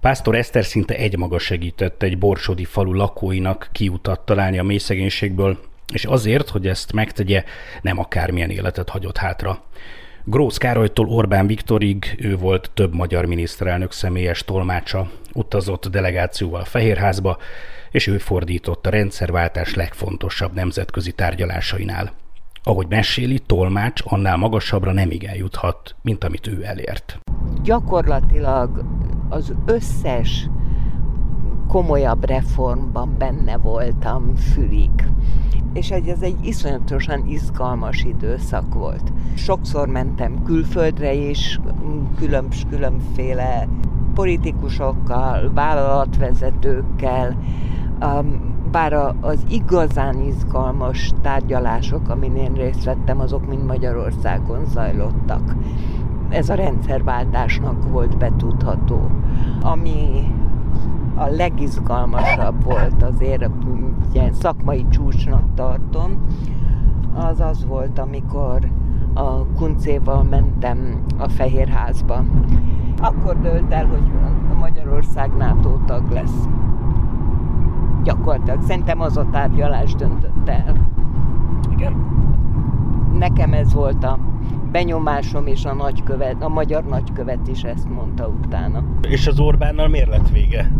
Pásztor Eszter szinte egymaga segített egy borsodi falu lakóinak kiutat találni a mély és azért, hogy ezt megtegye, nem akármilyen életet hagyott hátra. Grósz Károlytól Orbán Viktorig ő volt több magyar miniszterelnök személyes tolmácsa, utazott delegációval Fehérházba, és ő fordított a rendszerváltás legfontosabb nemzetközi tárgyalásainál. Ahogy meséli, tolmács annál magasabbra nem igen juthat, mint amit ő elért. Gyakorlatilag az összes komolyabb reformban benne voltam fülig. És ez egy iszonyatosan izgalmas időszak volt. Sokszor mentem külföldre is, külön, különféle politikusokkal, vállalatvezetőkkel, bár az igazán izgalmas tárgyalások, amin én részt vettem, azok mind Magyarországon zajlottak. Ez a rendszerváltásnak volt betudható. Ami a legizgalmasabb volt azért, ilyen szakmai csúcsnak tartom, az az volt, amikor a kuncéval mentem a Fehérházba. Akkor dölt el, hogy Magyarország NATO tag lesz. Gyakorlatilag szerintem az a tárgyalás döntött el. Igen. Nekem ez volt a benyomásom, és a, nagykövet, a magyar nagykövet is ezt mondta utána. És az Orbánnal miért lett vége?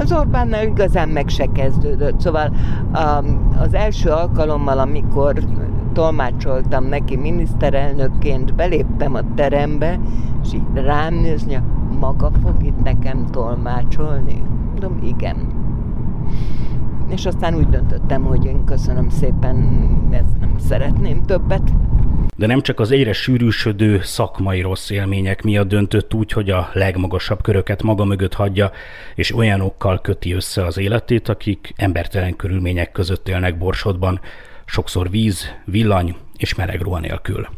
Az Orbánnal igazán meg se kezdődött. Szóval um, az első alkalommal, amikor tolmácsoltam neki miniszterelnökként, beléptem a terembe, és így rám nézni, maga fog itt nekem tolmácsolni? Mondom, igen. És aztán úgy döntöttem, hogy én köszönöm szépen, ezt nem szeretném többet de nem csak az egyre sűrűsödő szakmai rossz élmények miatt döntött úgy, hogy a legmagasabb köröket maga mögött hagyja, és olyanokkal köti össze az életét, akik embertelen körülmények között élnek Borsodban, sokszor víz, villany és meleg ruha nélkül.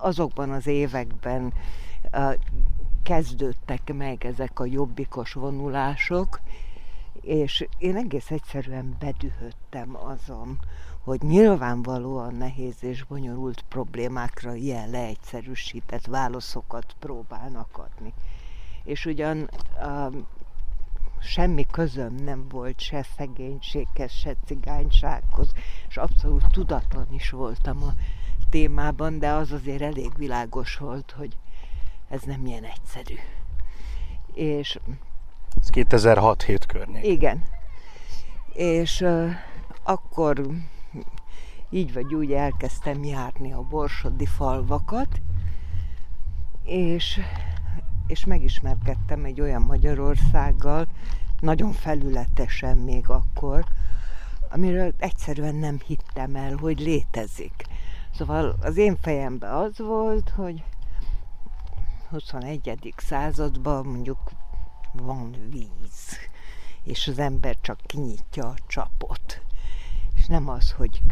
Azokban az években kezdődtek meg ezek a jobbikos vonulások, és én egész egyszerűen bedühöttem azon, hogy nyilvánvalóan nehéz és bonyolult problémákra ilyen leegyszerűsített válaszokat próbálnak adni. És ugyan um, semmi közöm nem volt se szegénységhez, se cigánysághoz, és abszolút tudatlan is voltam a témában, de az azért elég világos volt, hogy ez nem ilyen egyszerű. És... Ez 2006-7 környék. Igen. És uh, akkor így vagy úgy elkezdtem járni a borsodi falvakat, és, és megismerkedtem egy olyan Magyarországgal, nagyon felületesen még akkor, amiről egyszerűen nem hittem el, hogy létezik. Szóval az én fejemben az volt, hogy 21. században mondjuk van víz, és az ember csak kinyitja a csapot. És nem az, hogy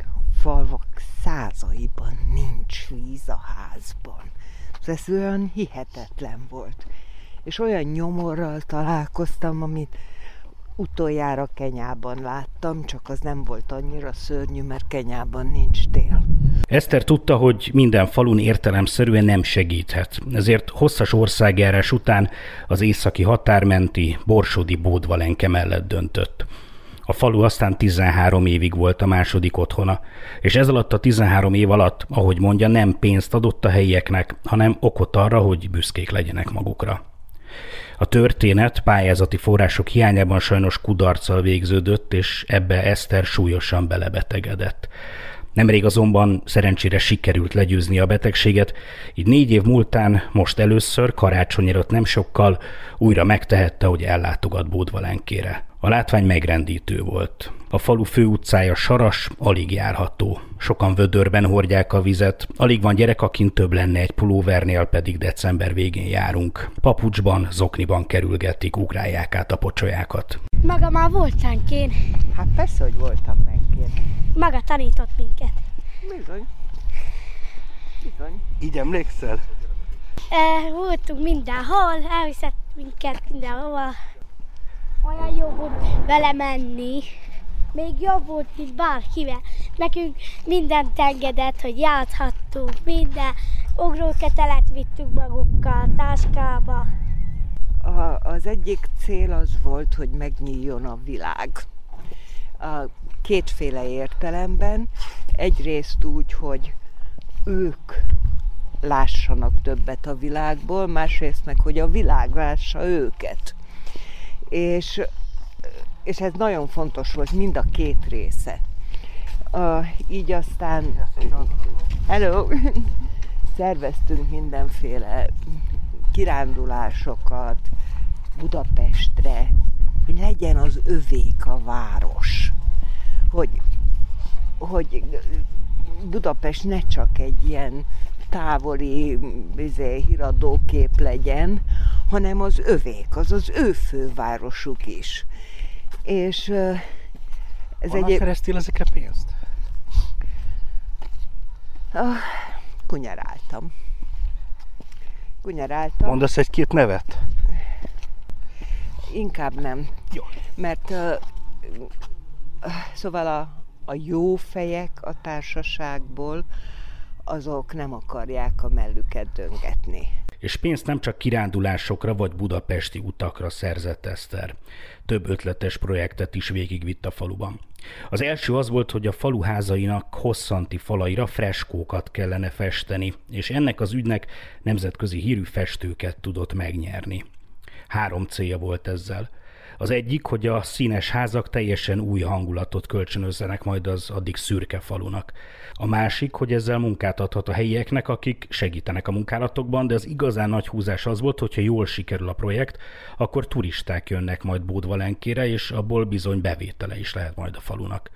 falvak százaiban nincs víz a házban. Ez olyan hihetetlen volt. És olyan nyomorral találkoztam, amit utoljára Kenyában láttam, csak az nem volt annyira szörnyű, mert Kenyában nincs tél. Eszter tudta, hogy minden falun értelemszerűen nem segíthet, ezért hosszas országjárás után az északi határmenti Borsodi Bódvalenke mellett döntött. A falu aztán 13 évig volt a második otthona, és ez alatt a 13 év alatt, ahogy mondja, nem pénzt adott a helyieknek, hanem okot arra, hogy büszkék legyenek magukra. A történet pályázati források hiányában sajnos kudarccal végződött, és ebbe Eszter súlyosan belebetegedett. Nemrég azonban szerencsére sikerült legyőzni a betegséget, így négy év múltán most először, karácsonyra nem sokkal, újra megtehette, hogy ellátogat Bódvalenkére. A látvány megrendítő volt. A falu főutcája saras, alig járható. Sokan vödörben hordják a vizet, alig van gyerek, akin több lenne egy pulóvernél, pedig december végén járunk. Papucsban, zokniban kerülgetik, ugrálják át a pocsolyákat. Maga már volt én. Hát persze, hogy voltam menkén. Maga tanított minket. Bizony. Bizony. Így emlékszel? E, voltunk mindenhol, elviszett minket mindenhol. Olyan jó volt vele menni. Még jobb volt, mint bárkivel. Nekünk mindent engedett, hogy játszhattunk, minden. Ugróketelet vittünk magukkal, táskába. A, az egyik cél az volt, hogy megnyíljon a világ. A kétféle értelemben. Egyrészt úgy, hogy ők lássanak többet a világból, másrészt meg, hogy a világ lássa őket. És, és ez nagyon fontos volt mind a két része. Uh, így aztán, hello, szerveztünk mindenféle kirándulásokat Budapestre, hogy legyen az övék a város. Hogy, hogy Budapest ne csak egy ilyen távoli izé, híradókép legyen, hanem az övék, az az ő fővárosuk is. És ez Honnan egy... szereztél ezeket pénzt? Ah, kunyaráltam. Kunyaráltam. Mondasz egy-két nevet? Inkább nem. Jó. Mert uh, szóval a, a jó fejek a társaságból, azok nem akarják a mellüket döngetni. És pénzt nem csak kirándulásokra vagy budapesti utakra szerzett Eszter. Több ötletes projektet is végigvitt a faluban. Az első az volt, hogy a faluházainak hosszanti falaira freskókat kellene festeni, és ennek az ügynek nemzetközi hírű festőket tudott megnyerni. Három célja volt ezzel – az egyik, hogy a színes házak teljesen új hangulatot kölcsönözzenek majd az addig szürke falunak. A másik, hogy ezzel munkát adhat a helyieknek, akik segítenek a munkálatokban, de az igazán nagy húzás az volt, hogyha jól sikerül a projekt, akkor turisták jönnek majd Bódvalenkére, és abból bizony bevétele is lehet majd a falunak.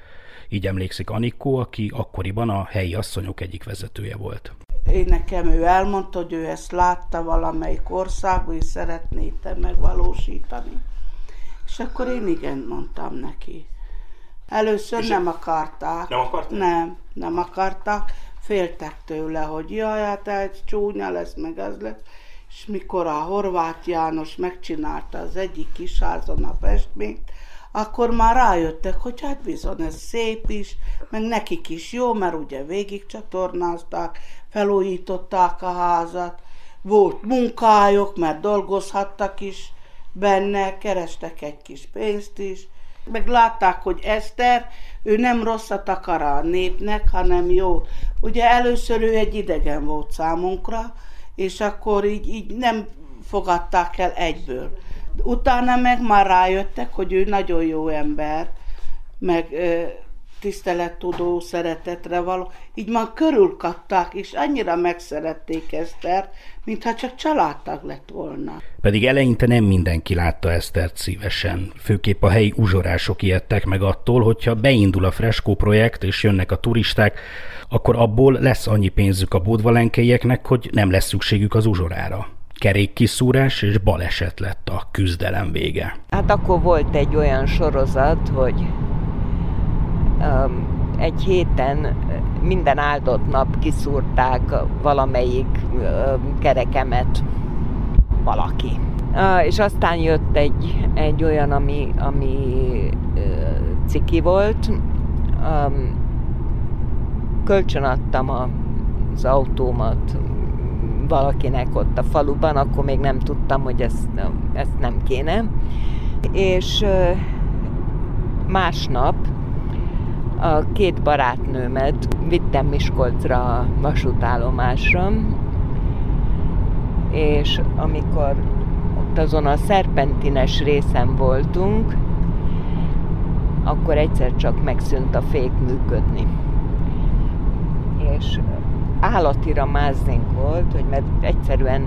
Így emlékszik Anikó, aki akkoriban a helyi asszonyok egyik vezetője volt. Én nekem ő elmondta, hogy ő ezt látta valamelyik országban, és szeretné megvalósítani. És akkor én igen mondtam neki. Először és nem akarták. Nem akarták? Nem, nem akartak. Féltek tőle, hogy jaj, hát egy csúnya lesz, meg ez lesz. És mikor a Horváth János megcsinálta az egyik kisházon a festményt, akkor már rájöttek, hogy hát bizony ez szép is, meg nekik is jó, mert ugye végig csatornázták, felújították a házat, volt munkájuk, mert dolgozhattak is, benne, kerestek egy kis pénzt is, meg látták, hogy Eszter, ő nem rosszat akar a népnek, hanem jó. Ugye először ő egy idegen volt számunkra, és akkor így, így nem fogadták el egyből. Utána meg már rájöttek, hogy ő nagyon jó ember, meg tisztelettudó, szeretetre való. Így már körülkapták, és annyira megszerették Esztert, mintha csak családtag lett volna. Pedig eleinte nem mindenki látta Esztert szívesen. Főképp a helyi uzsorások ijedtek meg attól, hogyha beindul a Freskó projekt, és jönnek a turisták, akkor abból lesz annyi pénzük a bódvalenkeieknek, hogy nem lesz szükségük az uzsorára kerékkiszúrás és baleset lett a küzdelem vége. Hát akkor volt egy olyan sorozat, hogy egy héten minden áldott nap kiszúrták valamelyik kerekemet valaki. És aztán jött egy, egy olyan, ami, ami ciki volt. Kölcsön adtam az autómat valakinek ott a faluban, akkor még nem tudtam, hogy ezt, ezt nem kéne. És másnap a két barátnőmet vittem Miskolcra a vasútállomásra, és amikor ott azon a szerpentines részen voltunk, akkor egyszer csak megszűnt a fék működni. És állatira mázzink volt, hogy mert egyszerűen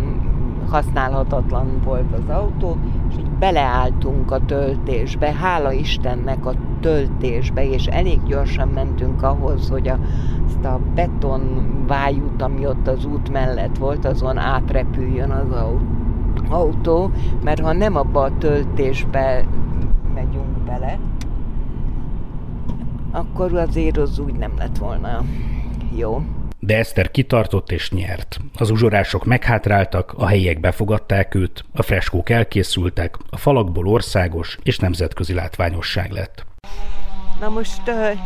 használhatatlan volt az autó, és így beleálltunk a töltésbe, hála Istennek a töltésbe, és elég gyorsan mentünk ahhoz, hogy a, azt a beton vájút, ami ott az út mellett volt, azon átrepüljön az autó, mert ha nem abba a töltésbe megyünk bele, akkor azért az úgy nem lett volna jó. De Eszter kitartott és nyert. Az uzsorások meghátráltak, a helyiek befogadták őt, a freskók elkészültek, a falakból országos és nemzetközi látványosság lett. Na most uh,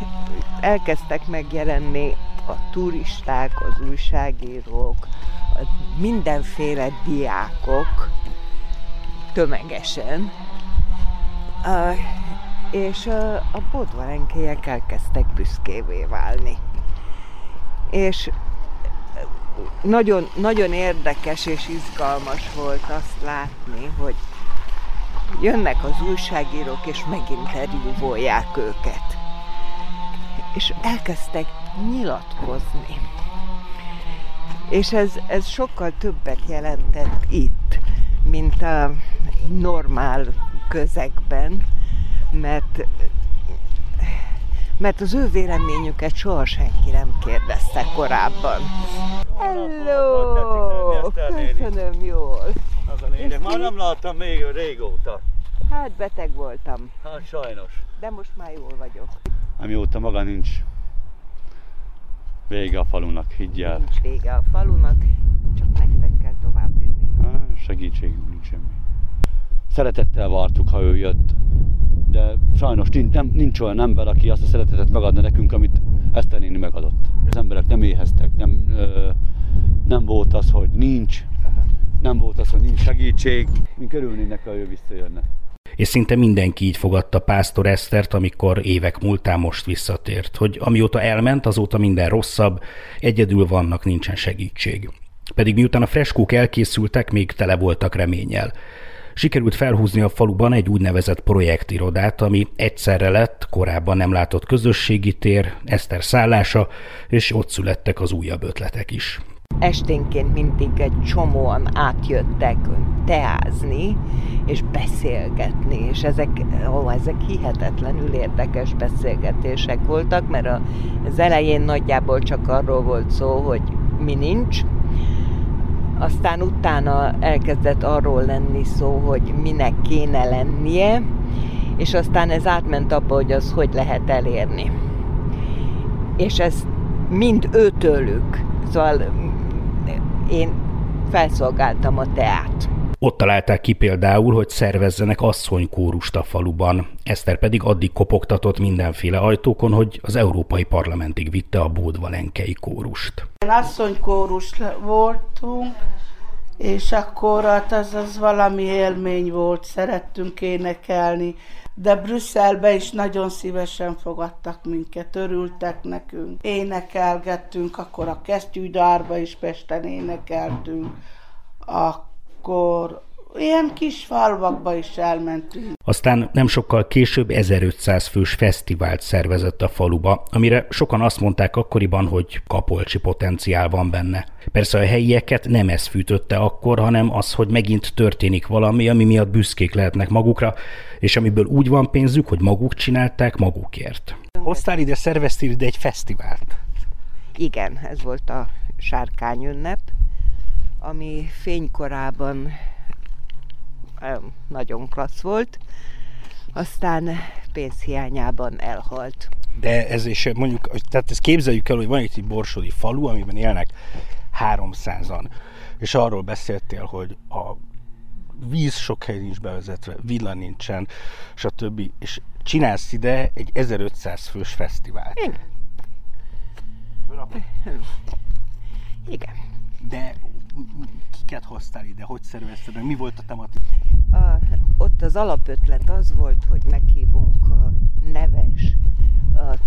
elkezdtek megjelenni a turisták, az újságírók, mindenféle diákok, tömegesen. És uh, a bodvalenkélyek elkezdtek büszkévé válni. És nagyon, nagyon érdekes és izgalmas volt azt látni, hogy jönnek az újságírók, és meginterjúvolják őket. És elkezdtek nyilatkozni. És ez, ez sokkal többet jelentett itt, mint a normál közegben, mert mert az ő véleményüket soha senki nem kérdezte korábban. Hello! Köszönöm jól. Az a lényeg. Már nem láttam még régóta. Hát beteg voltam, Hát sajnos. de most már jól vagyok. Amióta maga nincs vége a falunak, higgyel. Nincs vége a falunak, csak nektek kell tovább vinni. Hát, segítségünk nincs semmi. Szeretettel vártuk, ha ő jött, de sajnos nem, nincs olyan ember, aki azt a szeretetet megadna nekünk, amit Eszter néni megadott. Az emberek nem éheztek, nem, ö, nem volt az, hogy nincs, nem volt az, hogy nincs segítség. Mink örülnének, ha ő visszajönne. És szinte mindenki így fogadta Pásztor Esztert, amikor évek múltán most visszatért, hogy amióta elment, azóta minden rosszabb, egyedül vannak, nincsen segítség. Pedig miután a freskók elkészültek, még tele voltak reménnyel. Sikerült felhúzni a faluban egy úgynevezett projektirodát, ami egyszerre lett korábban nem látott közösségi tér, Eszter szállása, és ott születtek az újabb ötletek is. Esténként mindig egy csomóan átjöttek teázni és beszélgetni, és ezek, ó, ezek hihetetlenül érdekes beszélgetések voltak, mert az elején nagyjából csak arról volt szó, hogy mi nincs, aztán utána elkezdett arról lenni szó, hogy minek kéne lennie, és aztán ez átment abba, hogy az hogy lehet elérni. És ez mind őtőlük. Szóval én felszolgáltam a teát. Ott találták ki például, hogy szervezzenek asszonykórust a faluban. Eszter pedig addig kopogtatott mindenféle ajtókon, hogy az Európai Parlamentig vitte a bódvalenkei kórust. Asszonykórus voltunk, és akkor hát az, az valami élmény volt, szerettünk énekelni, de Brüsszelbe is nagyon szívesen fogadtak minket, örültek nekünk. Énekelgettünk, akkor a kesztyűdárba is Pesten énekeltünk, akkor ilyen kis falvakba is elmentünk. Aztán nem sokkal később 1500 fős fesztivált szervezett a faluba, amire sokan azt mondták akkoriban, hogy kapolcsi potenciál van benne. Persze a helyieket nem ez fűtötte akkor, hanem az, hogy megint történik valami, ami miatt büszkék lehetnek magukra, és amiből úgy van pénzük, hogy maguk csinálták magukért. Hoztál ide, szerveztél ide egy fesztivált. Igen, ez volt a sárkány ünnep, ami fénykorában nagyon klassz volt, aztán pénzhiányában elhalt. De ez is mondjuk, tehát ezt képzeljük el, hogy van itt egy borsodi falu, amiben élnek 300-an, és arról beszéltél, hogy a víz sok hely nincs bevezetve, villa nincsen, stb. És csinálsz ide egy 1500 fős fesztivált. Igen. Igen. De kiket hoztál ide, hogy szervezted mi volt a tematika? A, ott az alapötlet az volt, hogy meghívunk a neves, a,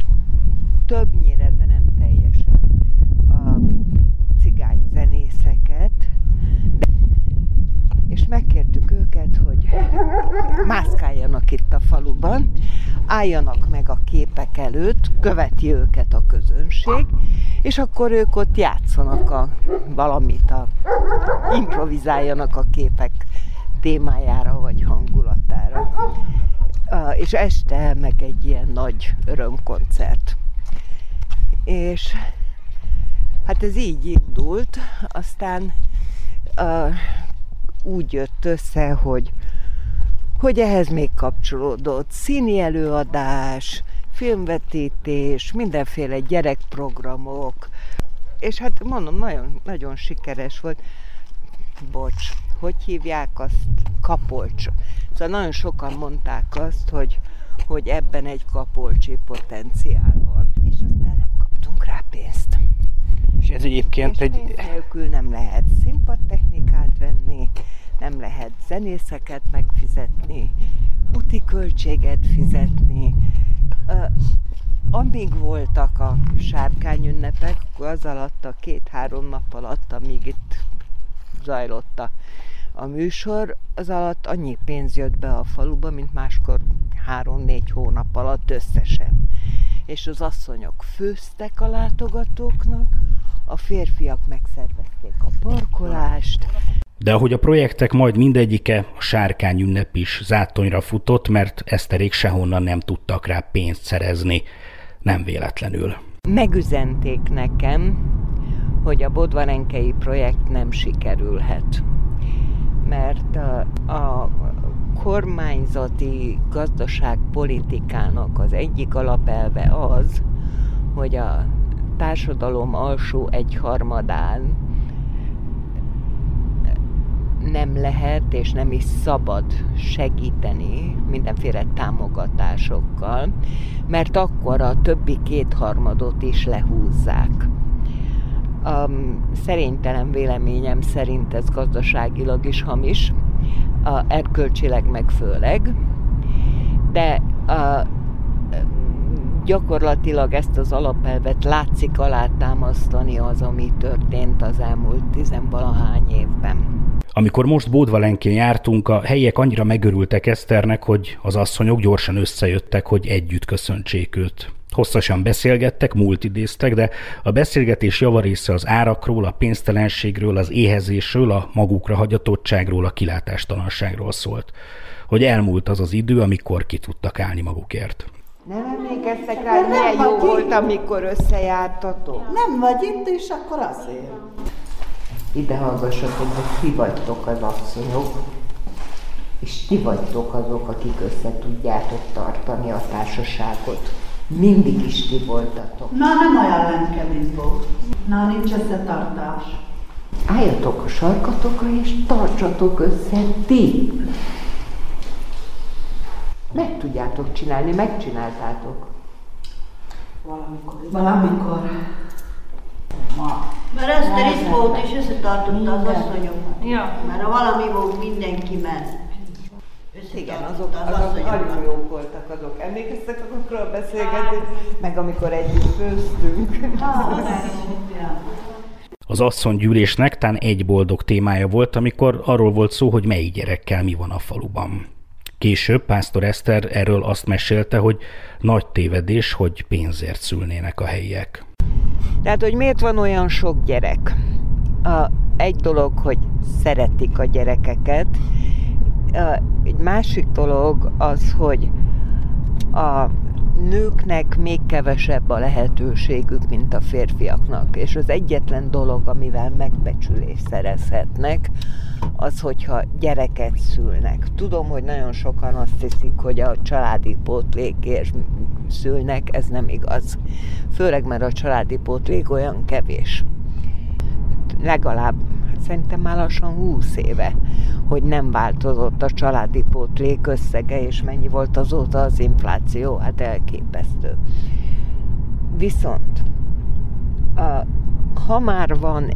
többnyire, de nem teljesen. A cigány zenészeket, és megkértük őket, hogy mászkáljanak itt a faluban, álljanak meg a képek előtt, követi őket a közönség, és akkor ők ott játszanak a, valamit, a, improvizáljanak a képek témájára vagy hangulatára. És este meg egy ilyen nagy örömkoncert. És hát ez így indult, aztán a, úgy jött össze, hogy hogy ehhez még kapcsolódott színi előadás, filmvetítés, mindenféle gyerekprogramok, és hát mondom, nagyon, nagyon sikeres volt. Bocs, hogy hívják azt? Kapolcs. Szóval nagyon sokan mondták azt, hogy, hogy ebben egy kapolcsi potenciál van. És aztán nem kaptunk rá pénzt. És ez egyébként És egy... nélkül nem lehet színpadtechnikát venni, nem lehet zenészeket megfizetni, úti költséget fizetni. Amíg voltak a sárkány ünnepek, akkor az alatt a két-három nap alatt, amíg itt zajlott a, a műsor, az alatt annyi pénz jött be a faluba, mint máskor három-négy hónap alatt összesen. És az asszonyok főztek a látogatóknak, a férfiak megszervezték a parkolást, de ahogy a projektek majd mindegyike, a sárkány ünnep is zátonyra futott, mert Eszterék sehonnan nem tudtak rá pénzt szerezni. Nem véletlenül. Megüzenték nekem, hogy a Bodvarenkei projekt nem sikerülhet. Mert a, a kormányzati gazdaságpolitikának az egyik alapelve az, hogy a társadalom alsó egyharmadán nem lehet és nem is szabad segíteni mindenféle támogatásokkal, mert akkor a többi kétharmadot is lehúzzák. A szerénytelen véleményem szerint ez gazdaságilag is hamis, a erkölcsileg meg főleg, de a, gyakorlatilag ezt az alapelvet látszik alátámasztani az, ami történt az elmúlt tizenvalahány évben. Amikor most Bódvalenkén jártunk, a helyiek annyira megörültek Eszternek, hogy az asszonyok gyorsan összejöttek, hogy együtt köszöntsék őt. Hosszasan beszélgettek, múlt idéztek, de a beszélgetés javarésze az árakról, a pénztelenségről, az éhezésről, a magukra hagyatottságról, a kilátástalanságról szólt. Hogy elmúlt az az idő, amikor ki tudtak állni magukért. Nem emlékeztek rá, hogy milyen jó volt, amikor összejártatok? Nem vagy itt, és akkor azért ide hallgassatok, hogy ti vagytok az asszonyok, és ti vagytok azok, akik össze tudjátok tartani a társaságot. Mindig is ti voltatok. Na, nem olyan volt. Na, nincs összetartás. Álljatok a sarkatokra, és tartsatok össze ti. Meg tudjátok csinálni, megcsináltátok. Valamikor. Valamikor. Ma. Mert Eszter itt volt, és összetartotta az asszonyokat. Ja. Mert ha valami volt, mindenki ment. Igen, azok, az azok nagyon jók voltak azok. Emlékeztek azokról beszélgetni? Meg amikor együtt főztünk. Az asszonygyűlésnek tán egy boldog témája volt, amikor arról volt szó, hogy melyik gyerekkel mi van a faluban. Később Pásztor Eszter erről azt mesélte, hogy nagy tévedés, hogy pénzért szülnének a helyiek. Tehát, hogy miért van olyan sok gyerek? A, egy dolog, hogy szeretik a gyerekeket, a, egy másik dolog az, hogy a nőknek még kevesebb a lehetőségük, mint a férfiaknak. És az egyetlen dolog, amivel megbecsülést szerezhetnek, az, hogyha gyereket szülnek. Tudom, hogy nagyon sokan azt hiszik, hogy a családi pótlékért szülnek, ez nem igaz. Főleg, mert a családi pótlék olyan kevés. Legalább szerintem már lassan 20 éve, hogy nem változott a családi pótlék összege, és mennyi volt azóta az infláció, hát elképesztő. Viszont a, ha már van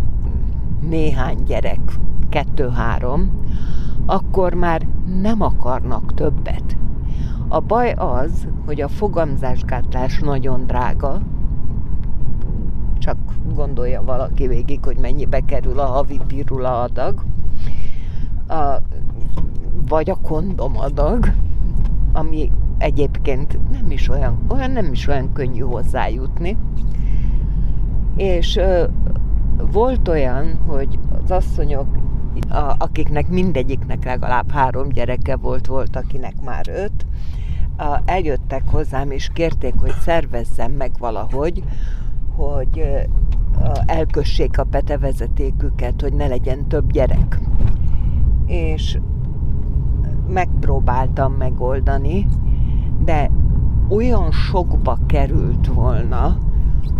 néhány gyerek, kettő-három, akkor már nem akarnak többet. A baj az, hogy a fogamzásgátlás nagyon drága, csak gondolja valaki végig, hogy mennyibe kerül a havi pirula adag, a, vagy a kondom adag, ami egyébként nem is olyan, olyan nem is olyan könnyű hozzájutni. És volt olyan, hogy az asszonyok, akiknek mindegyiknek legalább három gyereke volt, volt akinek már öt, eljöttek hozzám és kérték, hogy szervezzem meg valahogy, hogy elkössék a petevezetéküket, hogy ne legyen több gyerek. És megpróbáltam megoldani, de olyan sokba került volna,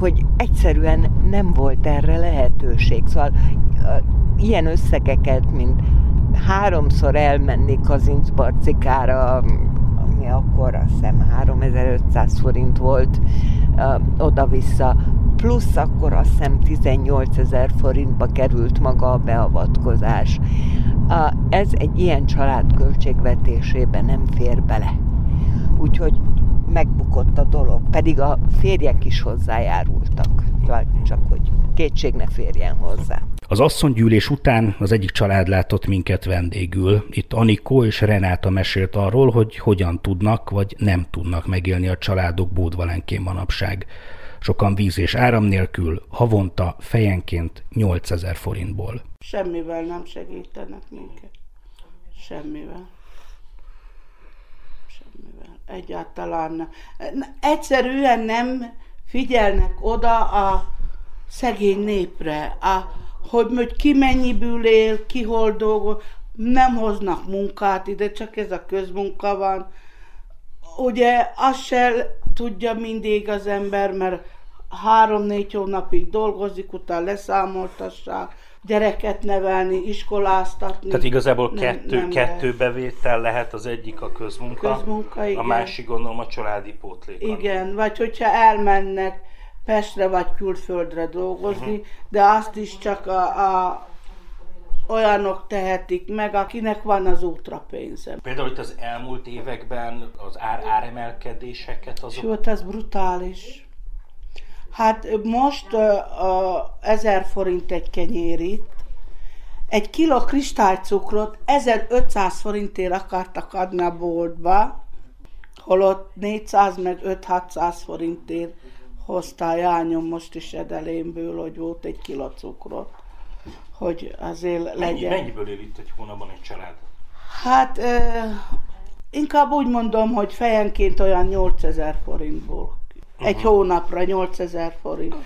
hogy egyszerűen nem volt erre lehetőség. Szóval ilyen összegeket, mint háromszor elmenni Kazincbarcikára, ami akkor azt hiszem 3500 forint volt oda-vissza, plusz akkor azt hiszem 18 ezer forintba került maga a beavatkozás. Ez egy ilyen család költségvetésébe nem fér bele. Úgyhogy megbukott a dolog, pedig a férjek is hozzájárultak, csak hogy kétség ne férjen hozzá. Az asszonygyűlés után az egyik család látott minket vendégül. Itt Anikó és Renáta mesélt arról, hogy hogyan tudnak vagy nem tudnak megélni a családok Bódvalenkén manapság. Sokan víz és áram nélkül, havonta fejenként 8000 forintból. Semmivel nem segítenek minket. Semmivel. Egyáltalán. Egyszerűen nem figyelnek oda a szegény népre, a, hogy, hogy ki mennyiből él, ki hol dolgol, nem hoznak munkát ide, csak ez a közmunka van. Ugye azt se tudja mindig az ember, mert három-négy hónapig dolgozik, utána leszámoltassák, gyereket nevelni, iskoláztatni. Tehát igazából nem, kettő, nem kettő lehet. bevétel lehet, az egyik a közmunka, közmunka igen. a másik gondolom a családi pótlék. Igen, vagy hogyha elmennek Pestre vagy külföldre dolgozni, uh-huh. de azt is csak a, a olyanok tehetik meg, akinek van az útra pénze. Például itt az elmúlt években az ár áremelkedéseket azok... Sőt, ez brutális. Hát most a 1000 forint egy kenyér itt, egy kiló kristálycukrot 1500 forintért akartak adni a boltba, holott 400 meg 5-600 forintért hoztál jányom most is edelémből, hogy volt egy kiló cukrot, hogy azért legyen. Mennyi, mennyiből él itt egy hónapban egy család? Hát e, inkább úgy mondom, hogy fejenként olyan 8000 forintból. Egy uh-huh. hónapra 8000 forint.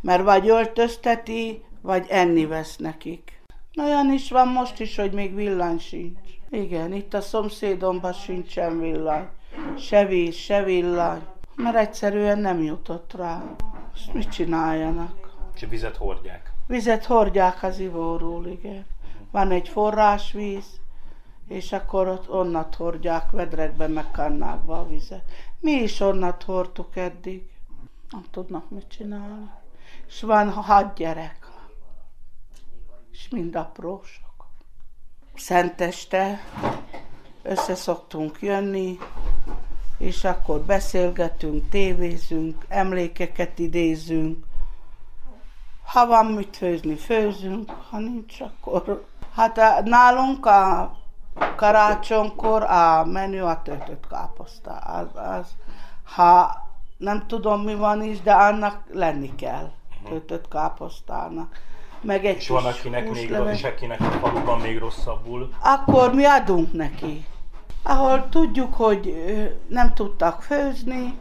Mert vagy öltözteti, vagy enni vesz nekik. Olyan is van most is, hogy még villany sincs. Igen, itt a szomszédomban sincsen villany. Se víz, se villany mert egyszerűen nem jutott rá. És mit csináljanak? És vizet hordják? Vizet hordják az ivóról, igen. Van egy forrásvíz, és akkor ott onnat hordják vedrekbe, meg kannákba a vizet. Mi is onnat hordtuk eddig. Nem tudnak mit csinálni. És van hat gyerek. És mind aprósok. Szenteste össze szoktunk jönni, és akkor beszélgetünk, tévézünk, emlékeket idézünk. Ha van mit főzni, főzünk, ha nincs, akkor... Hát a, nálunk a karácsonykor a menü a töltött káposzta. Az, az, ha nem tudom mi van is, de annak lenni kell, töltött káposztának. Meg egy és van akinek még, és akinek a faluban még rosszabbul. Akkor mi adunk neki ahol tudjuk, hogy nem tudtak főzni,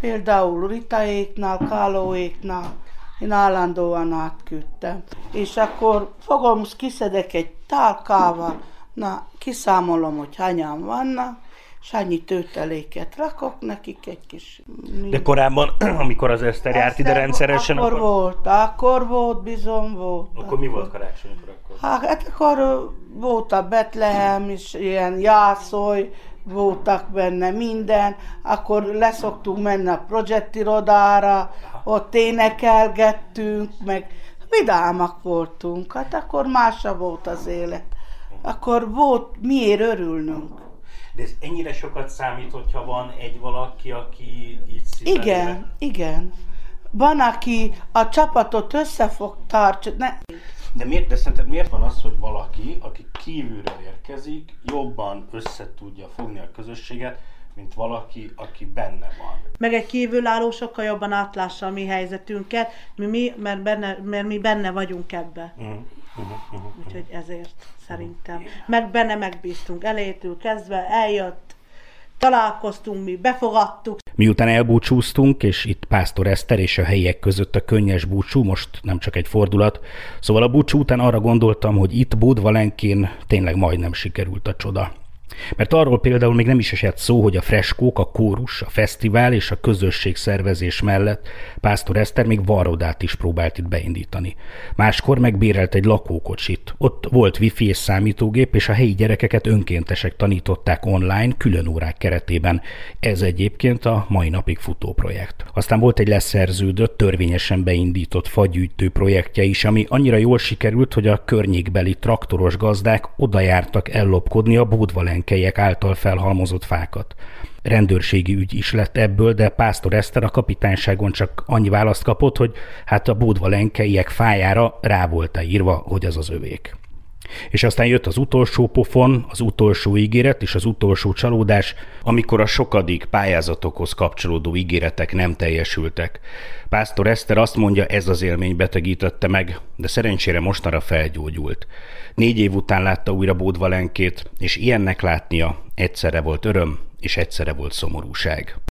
például Ritaéknál, Kálóéknál, én állandóan átküldtem. És akkor fogom, kiszedek egy tálkával, na, kiszámolom, hogy hányan vannak, és annyi tőteléket rakok nekik egy kis... De korábban, amikor az Eszter járt ide rendszeresen... Akkor, akkor volt, akkor volt, bizony volt. Akkor mi volt karácsonykor akkor? Hát akkor volt a Betlehem is, ilyen jászolj, voltak benne minden, akkor leszoktunk menni a projektirodára, ott énekelgettünk, meg vidámak voltunk, hát akkor másabb volt az élet. Akkor volt miért örülnünk. De ez ennyire sokat számít, hogyha van egy valaki, aki így szíveli? Igen, igen. Van, aki a csapatot összefog tartani. Ne... De, miért, de szerinted miért van az, hogy valaki, aki kívülről érkezik, jobban össze tudja fogni a közösséget, mint valaki, aki benne van. Meg egy kívülálló sokkal jobban átlássa a mi helyzetünket, mi, mi mert, benne, mert mi benne vagyunk ebbe. Uh-huh. Uh-huh, uh-huh. Úgyhogy ezért szerintem. Meg benne megbíztunk elejétől kezdve, eljött, találkoztunk, mi befogadtuk. Miután elbúcsúztunk, és itt Pásztor Eszter és a helyiek között a könnyes búcsú, most nem csak egy fordulat, szóval a búcsú után arra gondoltam, hogy itt Bódvalenkén tényleg majdnem sikerült a csoda. Mert arról például még nem is esett szó, hogy a freskók, a kórus, a fesztivál és a közösség szervezés mellett Pásztor Eszter még varrodát is próbált itt beindítani. Máskor megbérelt egy lakókocsit. Ott volt wifi és számítógép, és a helyi gyerekeket önkéntesek tanították online, külön órák keretében. Ez egyébként a mai napig futó projekt. Aztán volt egy leszerződött, törvényesen beindított fagyűjtő projektje is, ami annyira jól sikerült, hogy a környékbeli traktoros gazdák oda jártak ellopkodni a bódvalenkeiek által felhalmozott fákat. Rendőrségi ügy is lett ebből, de Pásztor Eszter a kapitányságon csak annyi választ kapott, hogy hát a bódvalenkeiek fájára rá volt írva, hogy az az övék. És aztán jött az utolsó pofon, az utolsó ígéret és az utolsó csalódás, amikor a sokadik pályázatokhoz kapcsolódó ígéretek nem teljesültek. Pásztor Eszter azt mondja, ez az élmény betegítette meg, de szerencsére mostanra felgyógyult. Négy év után látta újra Bódvalenkét, és ilyennek látnia egyszerre volt öröm, és egyszerre volt szomorúság.